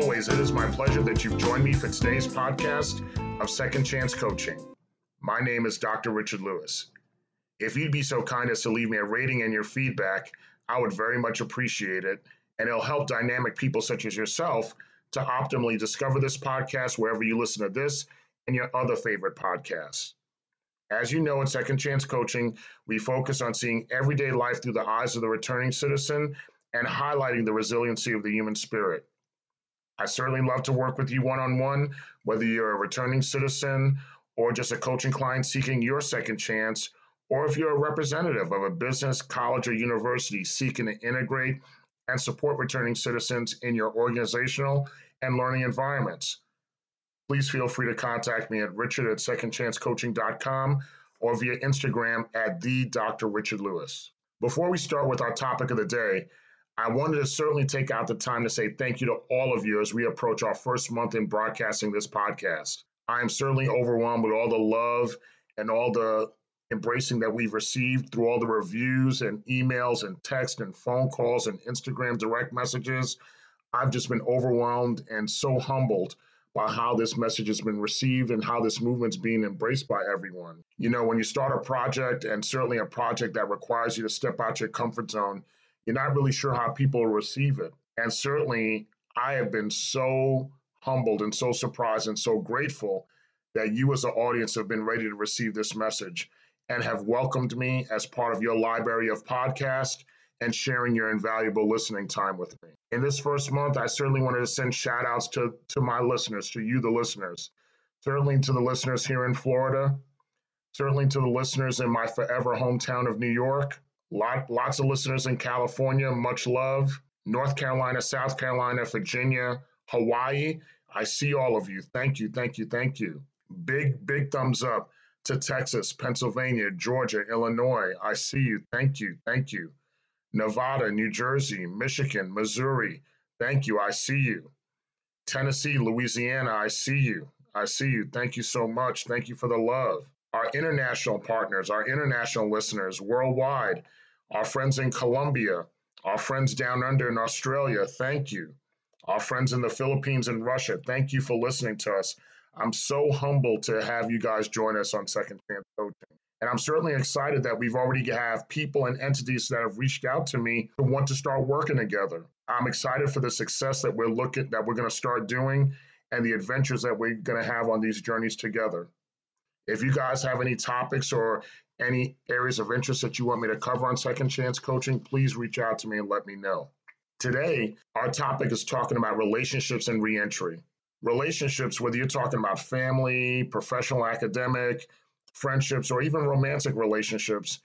always, it is my pleasure that you've joined me for today's podcast of Second Chance Coaching. My name is Dr. Richard Lewis. If you'd be so kind as to leave me a rating and your feedback, I would very much appreciate it, and it'll help dynamic people such as yourself to optimally discover this podcast wherever you listen to this and your other favorite podcasts. As you know, at Second Chance Coaching, we focus on seeing everyday life through the eyes of the returning citizen and highlighting the resiliency of the human spirit. I certainly love to work with you one on one, whether you're a returning citizen or just a coaching client seeking your second chance, or if you're a representative of a business, college, or university seeking to integrate and support returning citizens in your organizational and learning environments please feel free to contact me at richard at secondchancecoaching.com or via Instagram at the Dr. Richard Lewis. Before we start with our topic of the day, I wanted to certainly take out the time to say thank you to all of you as we approach our first month in broadcasting this podcast. I am certainly overwhelmed with all the love and all the embracing that we've received through all the reviews and emails and text and phone calls and Instagram direct messages. I've just been overwhelmed and so humbled by how this message has been received and how this movement's being embraced by everyone. You know, when you start a project, and certainly a project that requires you to step out your comfort zone, you're not really sure how people receive it. And certainly, I have been so humbled and so surprised and so grateful that you, as an audience, have been ready to receive this message and have welcomed me as part of your library of podcasts and sharing your invaluable listening time with me. In this first month, I certainly wanted to send shout outs to, to my listeners, to you, the listeners, certainly to the listeners here in Florida, certainly to the listeners in my forever hometown of New York, Lot, lots of listeners in California, much love, North Carolina, South Carolina, Virginia, Hawaii. I see all of you. Thank you, thank you, thank you. Big, big thumbs up to Texas, Pennsylvania, Georgia, Illinois. I see you. Thank you, thank you. Nevada, New Jersey, Michigan, Missouri. Thank you. I see you. Tennessee, Louisiana, I see you. I see you. Thank you so much. Thank you for the love. Our international partners, our international listeners worldwide, our friends in Colombia, our friends down under in Australia, thank you. Our friends in the Philippines and Russia, thank you for listening to us. I'm so humbled to have you guys join us on Second Chance Coaching. And I'm certainly excited that we've already have people and entities that have reached out to me to want to start working together. I'm excited for the success that we're looking that we're going to start doing and the adventures that we're going to have on these journeys together. If you guys have any topics or any areas of interest that you want me to cover on Second Chance Coaching, please reach out to me and let me know. Today, our topic is talking about relationships and reentry. Relationships, whether you're talking about family, professional, academic, friendships, or even romantic relationships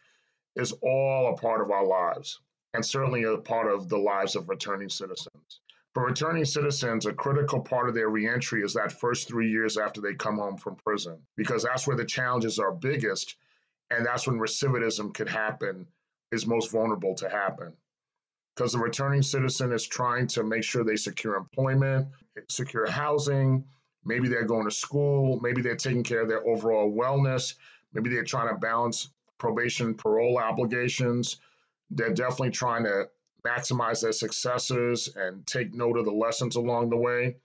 is all a part of our lives and certainly a part of the lives of returning citizens. For returning citizens, a critical part of their reentry is that first three years after they come home from prison, because that's where the challenges are biggest, and that's when recidivism could happen, is most vulnerable to happen. Because the returning citizen is trying to make sure they secure employment, secure housing, Maybe they're going to school. Maybe they're taking care of their overall wellness. Maybe they're trying to balance probation, parole obligations. They're definitely trying to maximize their successes and take note of the lessons along the way,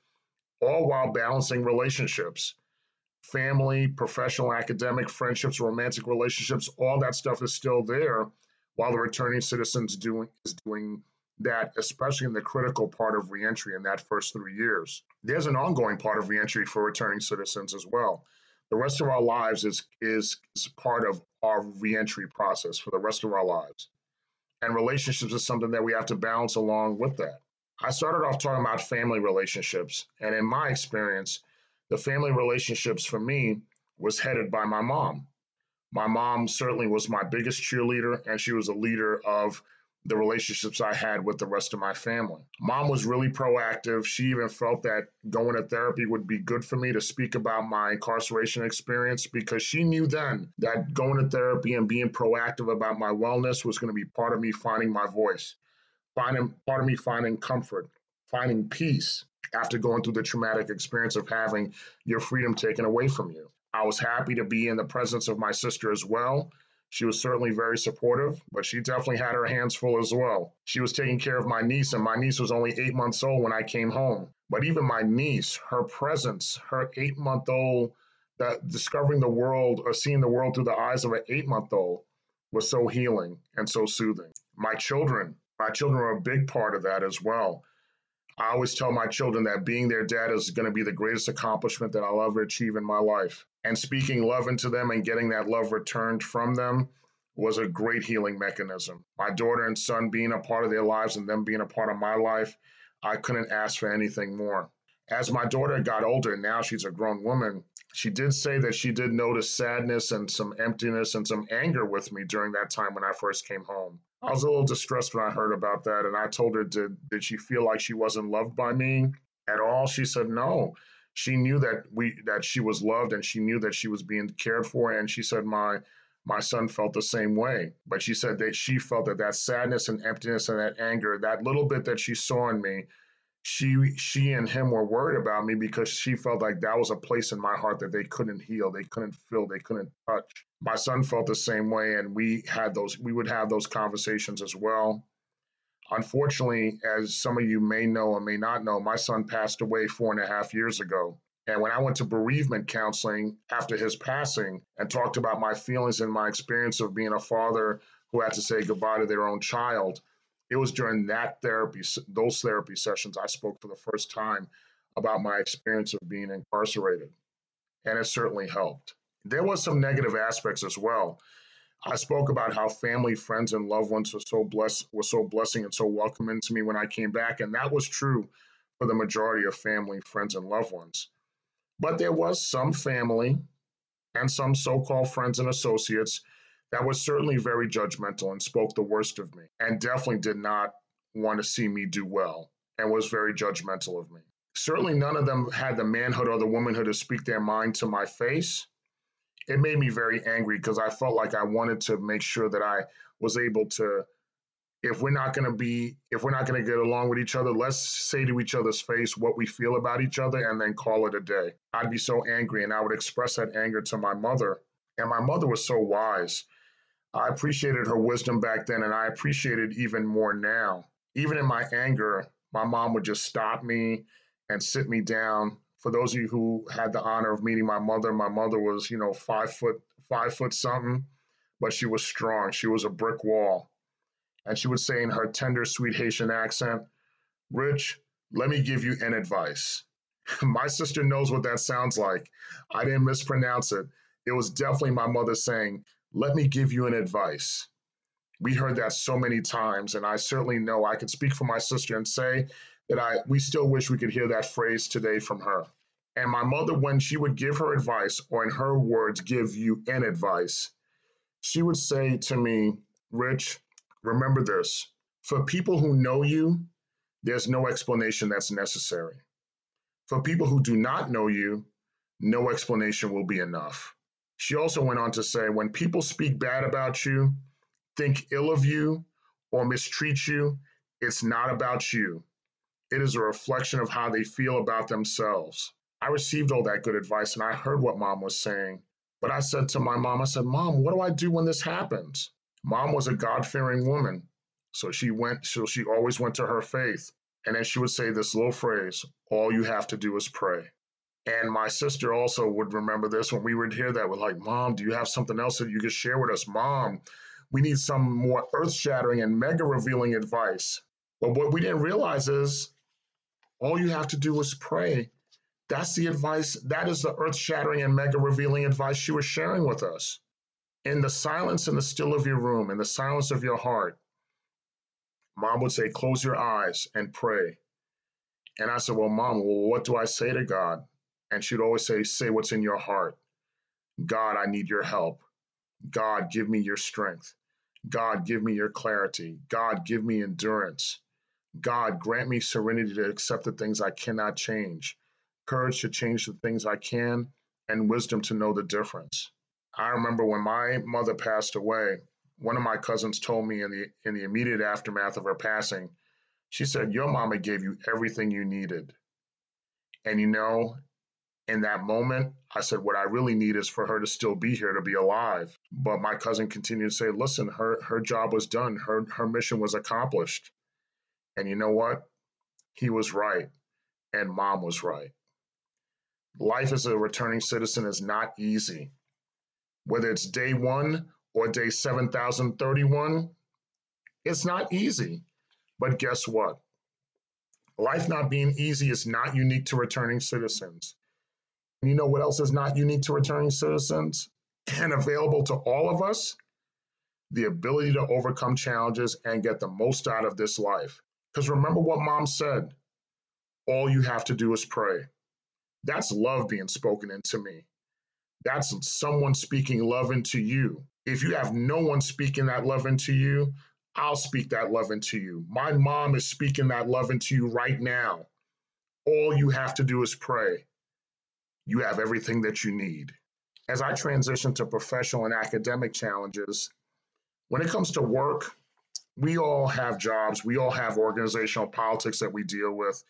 all while balancing relationships family, professional, academic, friendships, romantic relationships, all that stuff is still there while the returning citizens doing is doing that, especially in the critical part of reentry in that first three years. There's an ongoing part of reentry for returning citizens as well. The rest of our lives is, is, is part of our reentry process for the rest of our lives. And relationships is something that we have to balance along with that. I started off talking about family relationships. And in my experience, the family relationships for me was headed by my mom. My mom certainly was my biggest cheerleader, and she was a leader of the relationships I had with the rest of my family. Mom was really proactive. She even felt that going to therapy would be good for me to speak about my incarceration experience because she knew then that going to therapy and being proactive about my wellness was going to be part of me finding my voice, finding part of me finding comfort, finding peace after going through the traumatic experience of having your freedom taken away from you. I was happy to be in the presence of my sister as well She was certainly very supportive, but she definitely had her hands full as well. She was taking care of my niece, and my niece was only eight months old when I came home. But even my niece, her presence, her eight month old, that discovering the world or seeing the world through the eyes of an eight month old was so healing and so soothing. My children, my children are a big part of that as well. I always tell my children that being their dad is going to be the greatest accomplishment that I'll ever achieve in my life. And speaking love into them and getting that love returned from them was a great healing mechanism. My daughter and son being a part of their lives and them being a part of my life, I couldn't ask for anything more. As my daughter got older, and now she's a grown woman, she did say that she did notice sadness and some emptiness and some anger with me during that time when I first came home. I was a little distressed when I heard about that, and I told her, did, did she feel like she wasn't loved by me at all? She said, no. She knew that we that she was loved and she knew that she was being cared for, and she said, my my son felt the same way. But she said that she felt that that sadness and emptiness and that anger, that little bit that she saw in me, she she and him were worried about me because she felt like that was a place in my heart that they couldn't heal, they couldn't fill, they couldn't touch. My son felt the same way, and we had those. We would have those conversations as well. Unfortunately, as some of you may know or may not know, my son passed away four and a half years ago. And when I went to bereavement counseling after his passing and talked about my feelings and my experience of being a father who had to say goodbye to their own child, it was during that therapy, those therapy sessions, I spoke for the first time about my experience of being incarcerated. And it certainly helped. There was some negative aspects as well. I spoke about how family, friends, and loved ones were so blessed, were so blessing and so welcoming to me when I came back, and that was true for the majority of family, friends, and loved ones. But there was some family and some so-called friends and associates that was certainly very judgmental and spoke the worst of me and definitely did not want to see me do well and was very judgmental of me. Certainly, none of them had the manhood or the womanhood to speak their mind to my face. It made me very angry because I felt like I wanted to make sure that I was able to, if we're not going to be, if we're not going to get along with each other, let's say to each other's face what we feel about each other and then call it a day. I'd be so angry and I would express that anger to my mother. And my mother was so wise I appreciated her wisdom back then, and I appreciate it even more now. Even in my anger, my mom would just stop me and sit me down. For those of you who had the honor of meeting my mother, my mother was, you know, five foot, five foot something, but she was strong. She was a brick wall. And she would say in her tender, sweet Haitian accent, Rich, let me give you an advice. my sister knows what that sounds like. I didn't mispronounce it. It was definitely my mother saying, let me give you an advice. We heard that so many times, and I certainly know I can speak for my sister and say that I we still wish we could hear that phrase today from her. And my mother, when she would give her advice, or in her words, give you an advice, she would say to me, Rich, remember this. For people who know you, there's no explanation that's necessary. For people who do not know you, no explanation will be enough. She also went on to say when people speak bad about you, think ill of you, or mistreat you, it's not about you. It is a reflection of how they feel about themselves. I received all that good advice and I heard what mom was saying. But I said to my mom, I said, Mom, what do I do when this happens? Mom was a God fearing woman. So she went, so she always went to her faith. And then she would say this little phrase all you have to do is pray. And my sister also would remember this when we would hear that. We're like, Mom, do you have something else that you could share with us? Mom, we need some more earth shattering and mega revealing advice. But what we didn't realize is all you have to do is pray. That's the advice. That is the earth shattering and mega revealing advice she was sharing with us. In the silence and the still of your room, in the silence of your heart, mom would say, Close your eyes and pray. And I said, Well, mom, well, what do I say to God? And she'd always say, Say what's in your heart. God, I need your help. God, give me your strength. God, give me your clarity. God, give me endurance. God, grant me serenity to accept the things I cannot change, courage to change the things I can, and wisdom to know the difference. I remember when my mother passed away, one of my cousins told me in the in the immediate aftermath of her passing, she said, Your mama gave you everything you needed. And you know, In that moment, I said, What I really need is for her to still be here, to be alive. But my cousin continued to say, Listen, her, her job was done, her, her mission was accomplished. And you know what? He was right, and mom was right. Life as a returning citizen is not easy. Whether it's day one or day 7031, it's not easy. But guess what? Life not being easy is not unique to returning citizens. And you know what else is not unique to returning citizens and available to all of us? The ability to overcome challenges and get the most out of this life. Because remember what mom said all you have to do is pray. That's love being spoken into me. That's someone speaking love into you. If you have no one speaking that love into you, I'll speak that love into you. My mom is speaking that love into you right now. All you have to do is pray. You have everything that you need. As I transition to professional and academic challenges, when it comes to work, we all have jobs, we all have organizational politics that we deal with.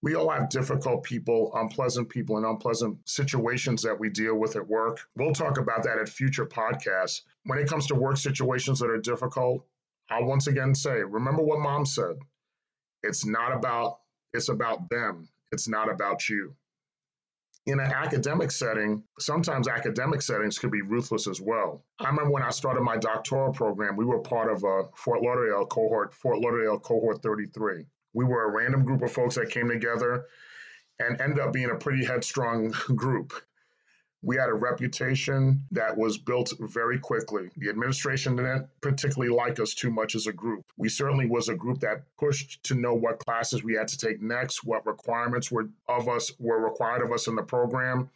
We all have difficult people, unpleasant people, and unpleasant situations that we deal with at work. We'll talk about that at future podcasts. When it comes to work situations that are difficult, I'll once again say, remember what mom said. It's not about, it's about them. It's not about you. In an academic setting, sometimes academic settings could be ruthless as well. I remember when I started my doctoral program, we were part of a Fort Lauderdale cohort, Fort Lauderdale cohort 33. We were a random group of folks that came together and ended up being a pretty headstrong group. We had a reputation that was built very quickly. The administration didn't particularly like us too much as a group. We certainly was a group that pushed to know what classes we had to take next, what requirements were of us were required of us in the program.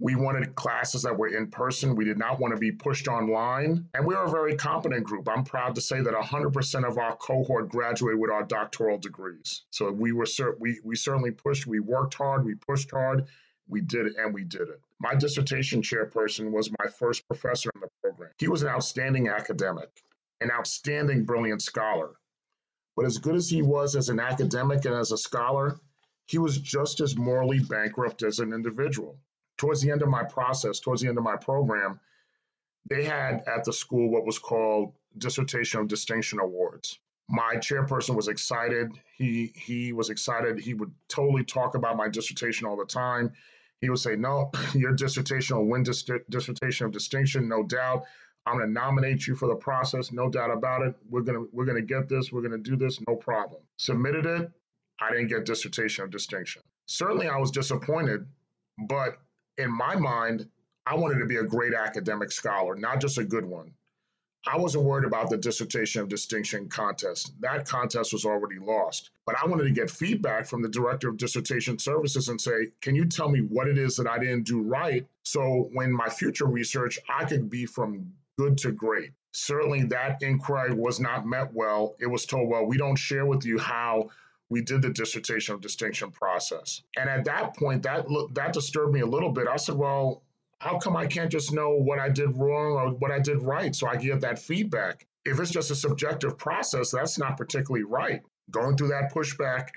We wanted classes that were in person. We did not want to be pushed online. And we were a very competent group. I'm proud to say that 100% of our cohort graduated with our doctoral degrees. So we were we, we certainly pushed, we worked hard, we pushed hard, we did it, and we did it. My dissertation chairperson was my first professor in the program. He was an outstanding academic, an outstanding, brilliant scholar. But as good as he was as an academic and as a scholar, he was just as morally bankrupt as an individual. Towards the end of my process, towards the end of my program, they had at the school what was called dissertation of distinction awards my chairperson was excited he he was excited he would totally talk about my dissertation all the time he would say, No, your dissertation will win dis- dissertation of distinction, no doubt. I'm going to nominate you for the process, no doubt about it. We're going to we're going to get this. We're going to do this, no problem. Submitted it. I didn't get dissertation of distinction. Certainly, I was disappointed, but in my mind, I wanted to be a great academic scholar, not just a good one. I wasn't worried about the dissertation of distinction contest. That contest was already lost. But I wanted to get feedback from the director of dissertation services and say, can you tell me what it is that I didn't do right? So when my future research, I could be from good to great. Certainly that inquiry was not met well. It was told, well, we don't share with you how we did the dissertation of distinction process. And at that point, that that disturbed me a little bit. I said, well, how come I can't just know what I did wrong or what I did right so I get that feedback? If it's just a subjective process, that's not particularly right. Going through that pushback,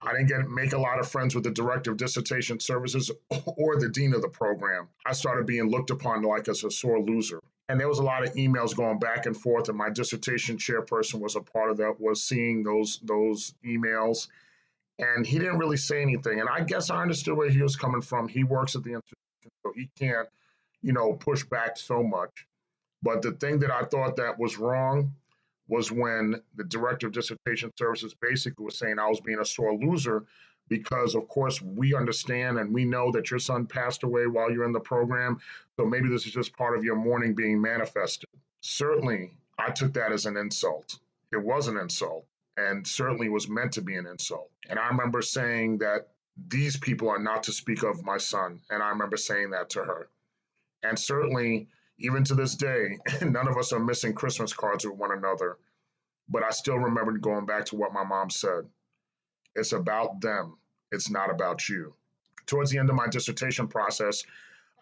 I didn't get make a lot of friends with the director of dissertation services or the dean of the program. I started being looked upon like as a sore loser. And there was a lot of emails going back and forth, and my dissertation chairperson was a part of that, was seeing those those emails. And he didn't really say anything. And I guess I understood where he was coming from. He works at the so he can't, you know, push back so much. But the thing that I thought that was wrong was when the director of dissertation services basically was saying I was being a sore loser because of course we understand and we know that your son passed away while you're in the program so maybe this is just part of your mourning being manifested. Certainly i took that as an insult. It was an insult and certainly was meant to be an insult. And i remember saying that these people are not to speak of my son. And I remember saying that to her. And certainly, even to this day, none of us are missing Christmas cards with one another. But I still remember going back to what my mom said it's about them, it's not about you. Towards the end of my dissertation process,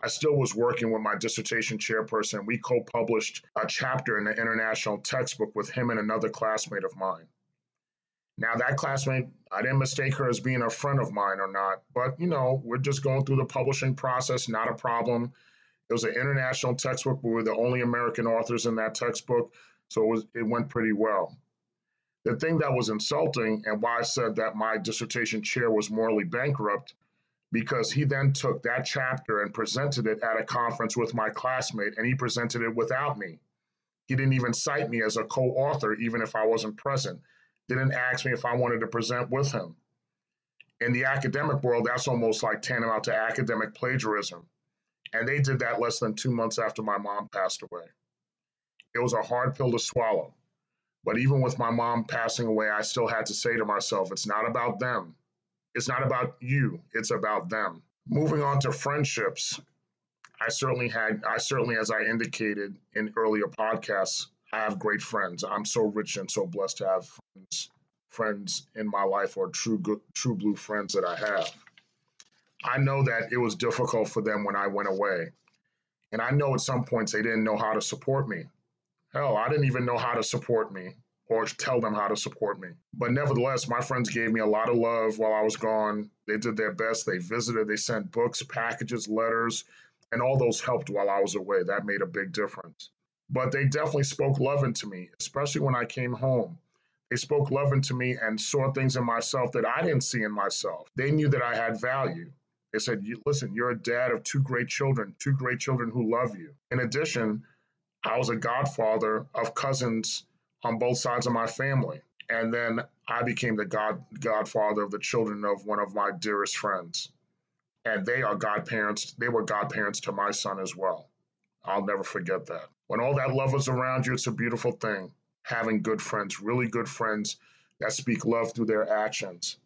I still was working with my dissertation chairperson. We co published a chapter in the international textbook with him and another classmate of mine. Now, that classmate, I didn't mistake her as being a friend of mine or not, but you know, we're just going through the publishing process, not a problem. It was an international textbook. We were the only American authors in that textbook, so it, was, it went pretty well. The thing that was insulting and why I said that my dissertation chair was morally bankrupt, because he then took that chapter and presented it at a conference with my classmate, and he presented it without me. He didn't even cite me as a co author, even if I wasn't present. Didn't ask me if I wanted to present with him. In the academic world, that's almost like tantamount to academic plagiarism. And they did that less than two months after my mom passed away. It was a hard pill to swallow. But even with my mom passing away, I still had to say to myself, it's not about them. It's not about you, it's about them. Moving on to friendships, I certainly had, I certainly, as I indicated in earlier podcasts, I have great friends. I'm so rich and so blessed to have friends, friends in my life or true, true blue friends that I have. I know that it was difficult for them when I went away. And I know at some points they didn't know how to support me. Hell, I didn't even know how to support me or tell them how to support me. But nevertheless, my friends gave me a lot of love while I was gone. They did their best. They visited, they sent books, packages, letters, and all those helped while I was away. That made a big difference. But they definitely spoke love into me, especially when I came home. They spoke love into me and saw things in myself that I didn't see in myself. They knew that I had value. They said, Listen, you're a dad of two great children, two great children who love you. In addition, I was a godfather of cousins on both sides of my family. And then I became the god godfather of the children of one of my dearest friends. And they are godparents. They were godparents to my son as well. I'll never forget that. When all that love is around you, it's a beautiful thing. Having good friends, really good friends that speak love through their actions.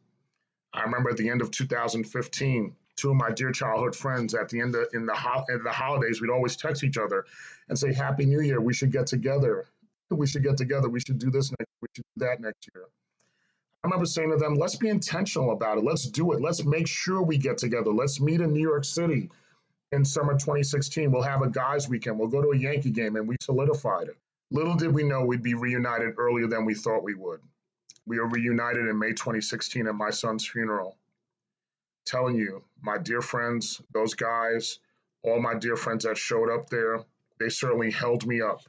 I remember at the end of 2015, two of my dear childhood friends at the end of in the ho- in the holidays, we'd always text each other and say, "Happy New Year! We should get together. We should get together. We should do this next. We should do that next year." I remember saying to them, "Let's be intentional about it. Let's do it. Let's make sure we get together. Let's meet in New York City in summer 2016. We'll have a guys' weekend. We'll go to a Yankee game, and we solidified it." Little did we know we'd be reunited earlier than we thought we would. We were reunited in May 2016 at my son's funeral telling you, my dear friends, those guys, all my dear friends that showed up there, they certainly held me up,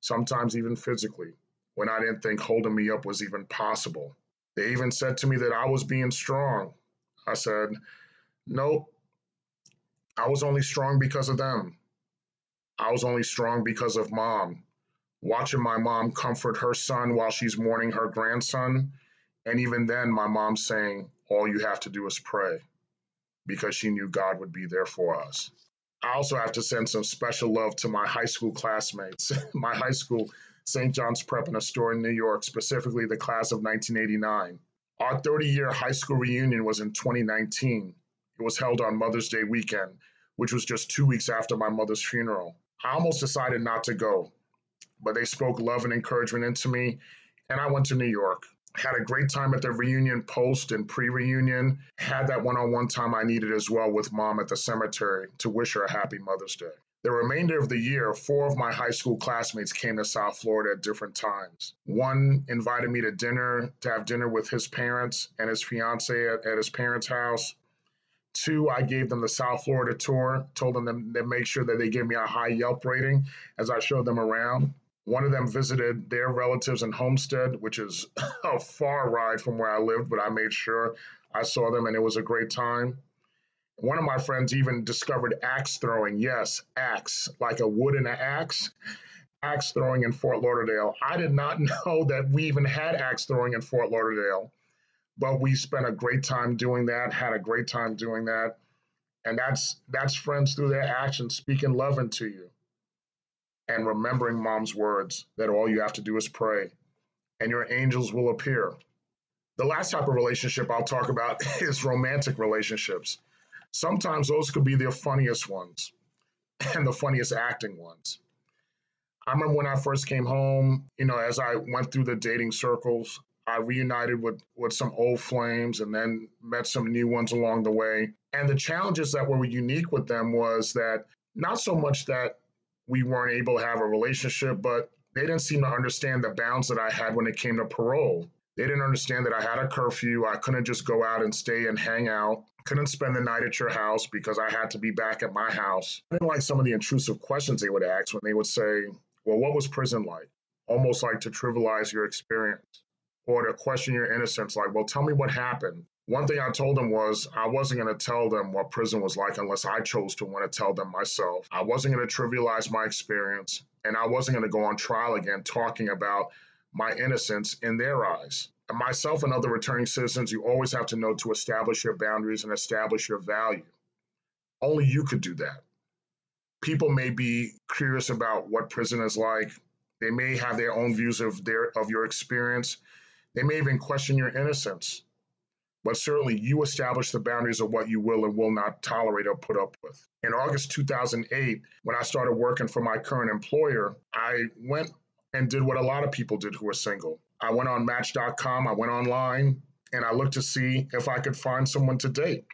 sometimes even physically, when I didn't think holding me up was even possible. They even said to me that I was being strong. I said, Nope, I was only strong because of them. I was only strong because of mom. Watching my mom comfort her son while she's mourning her grandson. And even then, my mom saying, All you have to do is pray because she knew God would be there for us. I also have to send some special love to my high school classmates. my high school, St. John's Prep in Astoria, New York, specifically the class of 1989. Our 30 year high school reunion was in 2019. It was held on Mother's Day weekend, which was just two weeks after my mother's funeral. I almost decided not to go, but they spoke love and encouragement into me, and I went to New York. Had a great time at the reunion post and pre-reunion. Had that one-on-one time i needed as well with mom at the cemetery to wish her a happy mother's day. The remainder of the year four of my high school classmates came to south florida at different times. One invited me to dinner to have dinner with his parents and his fiance at, at his parents house Two, I gave them the South Florida tour, told them to make sure that they give me a high Yelp rating as I showed them around. One of them visited their relatives in Homestead, which is a far ride from where I lived, but I made sure I saw them and it was a great time. One of my friends even discovered axe throwing. Yes, axe, like a wood and an axe. Axe throwing in Fort Lauderdale. I did not know that we even had axe throwing in Fort Lauderdale, but we spent a great time doing that, had a great time doing that. And that's that's friends through their actions speaking love into you and remembering mom's words that all you have to do is pray and your angels will appear. The last type of relationship I'll talk about is romantic relationships. Sometimes those could be the funniest ones and the funniest acting ones. I remember when I first came home, you know, as I went through the dating circles, I reunited with, with some old flames and then met some new ones along the way. And the challenges that were unique with them was that not so much that we weren't able to have a relationship, but they didn't seem to understand the bounds that I had when it came to parole. They didn't understand that I had a curfew. I couldn't just go out and stay and hang out. Couldn't spend the night at your house because I had to be back at my house. I didn't like some of the intrusive questions they would ask when they would say, Well, what was prison like? Almost like to trivialize your experience or to question your innocence, like, Well, tell me what happened. One thing I told them was I wasn't going to tell them what prison was like unless I chose to want to tell them myself. I wasn't going to trivialize my experience, and I wasn't going to go on trial again talking about my innocence in their eyes. And myself and other returning citizens, you always have to know to establish your boundaries and establish your value. Only you could do that. People may be curious about what prison is like. They may have their own views of their of your experience. They may even question your innocence. But certainly you establish the boundaries of what you will and will not tolerate or put up with. In August 2008, when I started working for my current employer, I went and did what a lot of people did who were single. I went on Match.com, I went online, and I looked to see if I could find someone to date.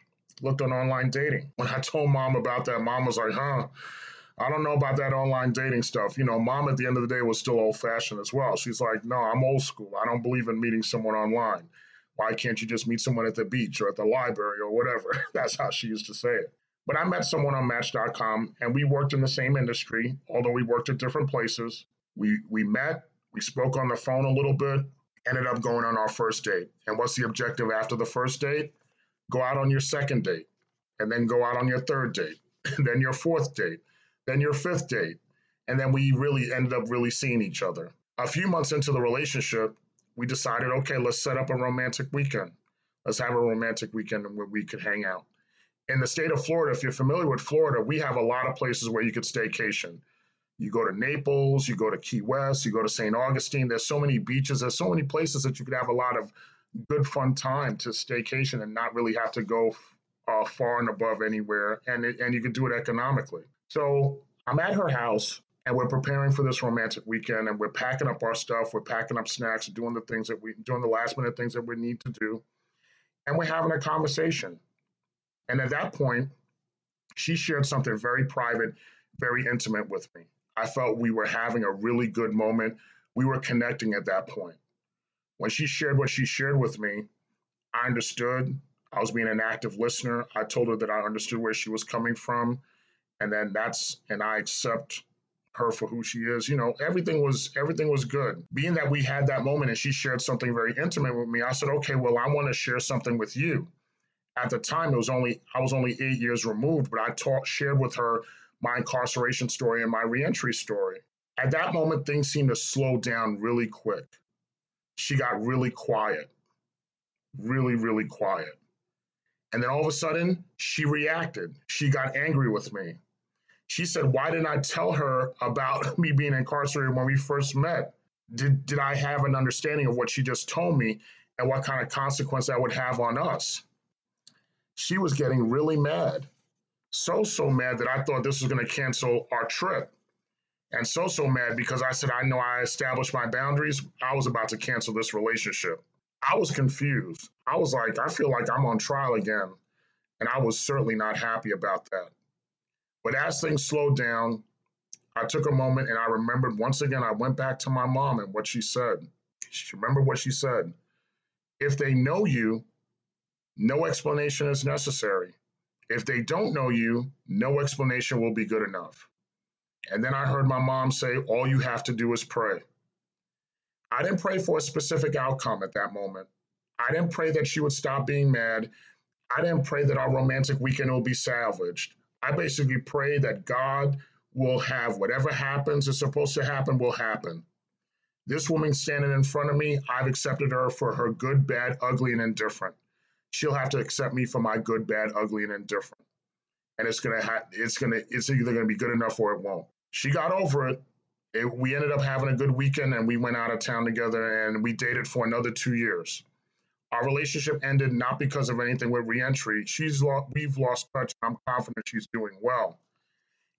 Looked on online dating. When I told mom about that, mom was like, huh, I don't know about that online dating stuff. You know, mom at the end of the day was still old fashioned as well. She's like, no, I'm old school. I don't believe in meeting someone online. Why can't you just meet someone at the beach or at the library or whatever? That's how she used to say it. But I met someone on Match.com and we worked in the same industry, although we worked at different places. We we met, we spoke on the phone a little bit, ended up going on our first date. And what's the objective after the first date? Go out on your second date, and then go out on your third date, and then your fourth date, then your fifth date. And then we really ended up really seeing each other. A few months into the relationship, we decided, okay, let's set up a romantic weekend. Let's have a romantic weekend where we could hang out. In the state of Florida, if you're familiar with Florida, we have a lot of places where you could staycation. You go to Naples, you go to Key West, you go to St. Augustine. There's so many beaches, there's so many places that you could have a lot of good fun time to staycation and not really have to go uh, far and above anywhere, and it, and you could do it economically. So I'm at her house, and we're preparing for this romantic weekend, and we're packing up our stuff, we're packing up snacks, doing the things that we doing the last minute things that we need to do, and we're having a conversation. And at that point, she shared something very private, very intimate with me. I felt we were having a really good moment. We were connecting at that point. When she shared what she shared with me, I understood. I was being an active listener. I told her that I understood where she was coming from. And then that's, and I accept her for who she is. You know, everything was everything was good. Being that we had that moment and she shared something very intimate with me, I said, okay, well, I want to share something with you. At the time, it was only I was only eight years removed, but I taught shared with her my incarceration story and my reentry story. At that moment, things seemed to slow down really quick. She got really quiet, really, really quiet. And then all of a sudden, she reacted. She got angry with me. She said, Why didn't I tell her about me being incarcerated when we first met? Did, did I have an understanding of what she just told me and what kind of consequence that would have on us? She was getting really mad so, so mad that I thought this was going to cancel our trip. And so, so mad because I said, I know I established my boundaries. I was about to cancel this relationship. I was confused. I was like, I feel like I'm on trial again. And I was certainly not happy about that. But as things slowed down, I took a moment and I remembered once again, I went back to my mom and what she said. She remembered what she said. If they know you, no explanation is necessary. If they don't know you, no explanation will be good enough. And then I heard my mom say, All you have to do is pray. I didn't pray for a specific outcome at that moment. I didn't pray that she would stop being mad. I didn't pray that our romantic weekend will be salvaged. I basically pray that God will have whatever happens is supposed to happen will happen. This woman standing in front of me, I've accepted her for her good, bad, ugly, and indifferent she'll have to accept me for my good, bad, ugly, and indifferent. And it's gonna ha- it's gonna it's either gonna be good enough or it won't. She got over it. it. We ended up having a good weekend, and we went out of town together, and we dated for another two years. Our relationship ended not because of anything with reentry. She's lost, we've lost touch. and I'm confident she's doing well.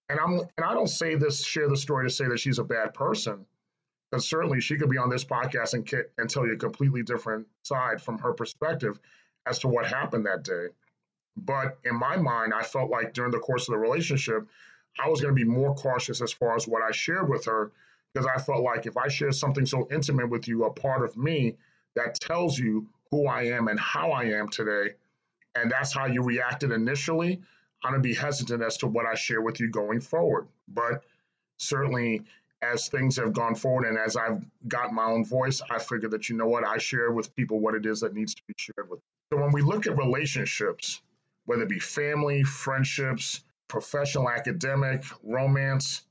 And I'm and I don't say this share the story to say that she's a bad person, because certainly she could be on this podcast and and tell you a completely different side from her perspective as to what happened that day. But in my mind, I felt like during the course of the relationship, I was going to be more cautious as far as what I shared with her because I felt like if I share something so intimate with you, a part of me, that tells you who I am and how I am today. And that's how you reacted initially. I'm going to be hesitant as to what I share with you going forward. But certainly, as things have gone forward and as I've got my own voice, I figure that, you know what, I share with people what it is that needs to be shared with. So when we look at relationships, whether it be family, friendships, professional, academic, romance,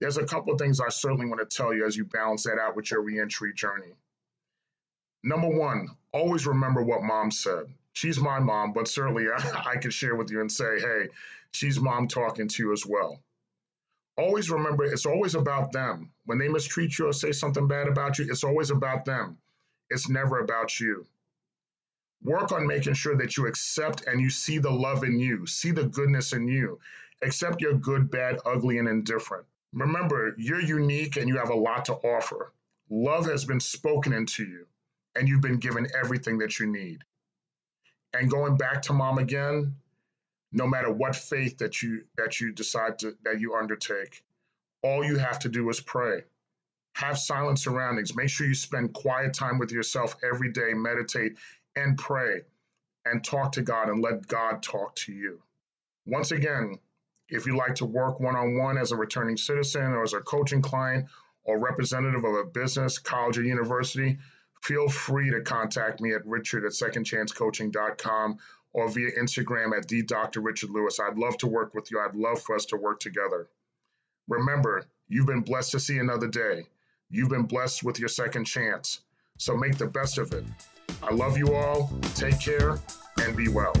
there's a couple of things I certainly want to tell you as you balance that out with your reentry journey. Number one, always remember what mom said. She's my mom, but certainly I, I can share with you and say, hey, she's mom talking to you as well. Always remember it's always about them. When they mistreat you or say something bad about you, it's always about them. It's never about you. Work on making sure that you accept and you see the love in you, see the goodness in you. Accept your good, bad, ugly, and indifferent. Remember, you're unique and you have a lot to offer. Love has been spoken into you, and you've been given everything that you need. And going back to mom again, no matter what faith that you that you decide to that you undertake, all you have to do is pray. Have silent surroundings. Make sure you spend quiet time with yourself every day, meditate and pray and talk to God and let God talk to you. Once again, if you'd like to work one on one as a returning citizen or as a coaching client or representative of a business, college, or university, feel free to contact me at richard at secondchancecoaching.com or via Instagram at the Dr. Richard Lewis. I'd love to work with you. I'd love for us to work together. Remember, you've been blessed to see another day. You've been blessed with your second chance. So make the best of it. I love you all. Take care and be well.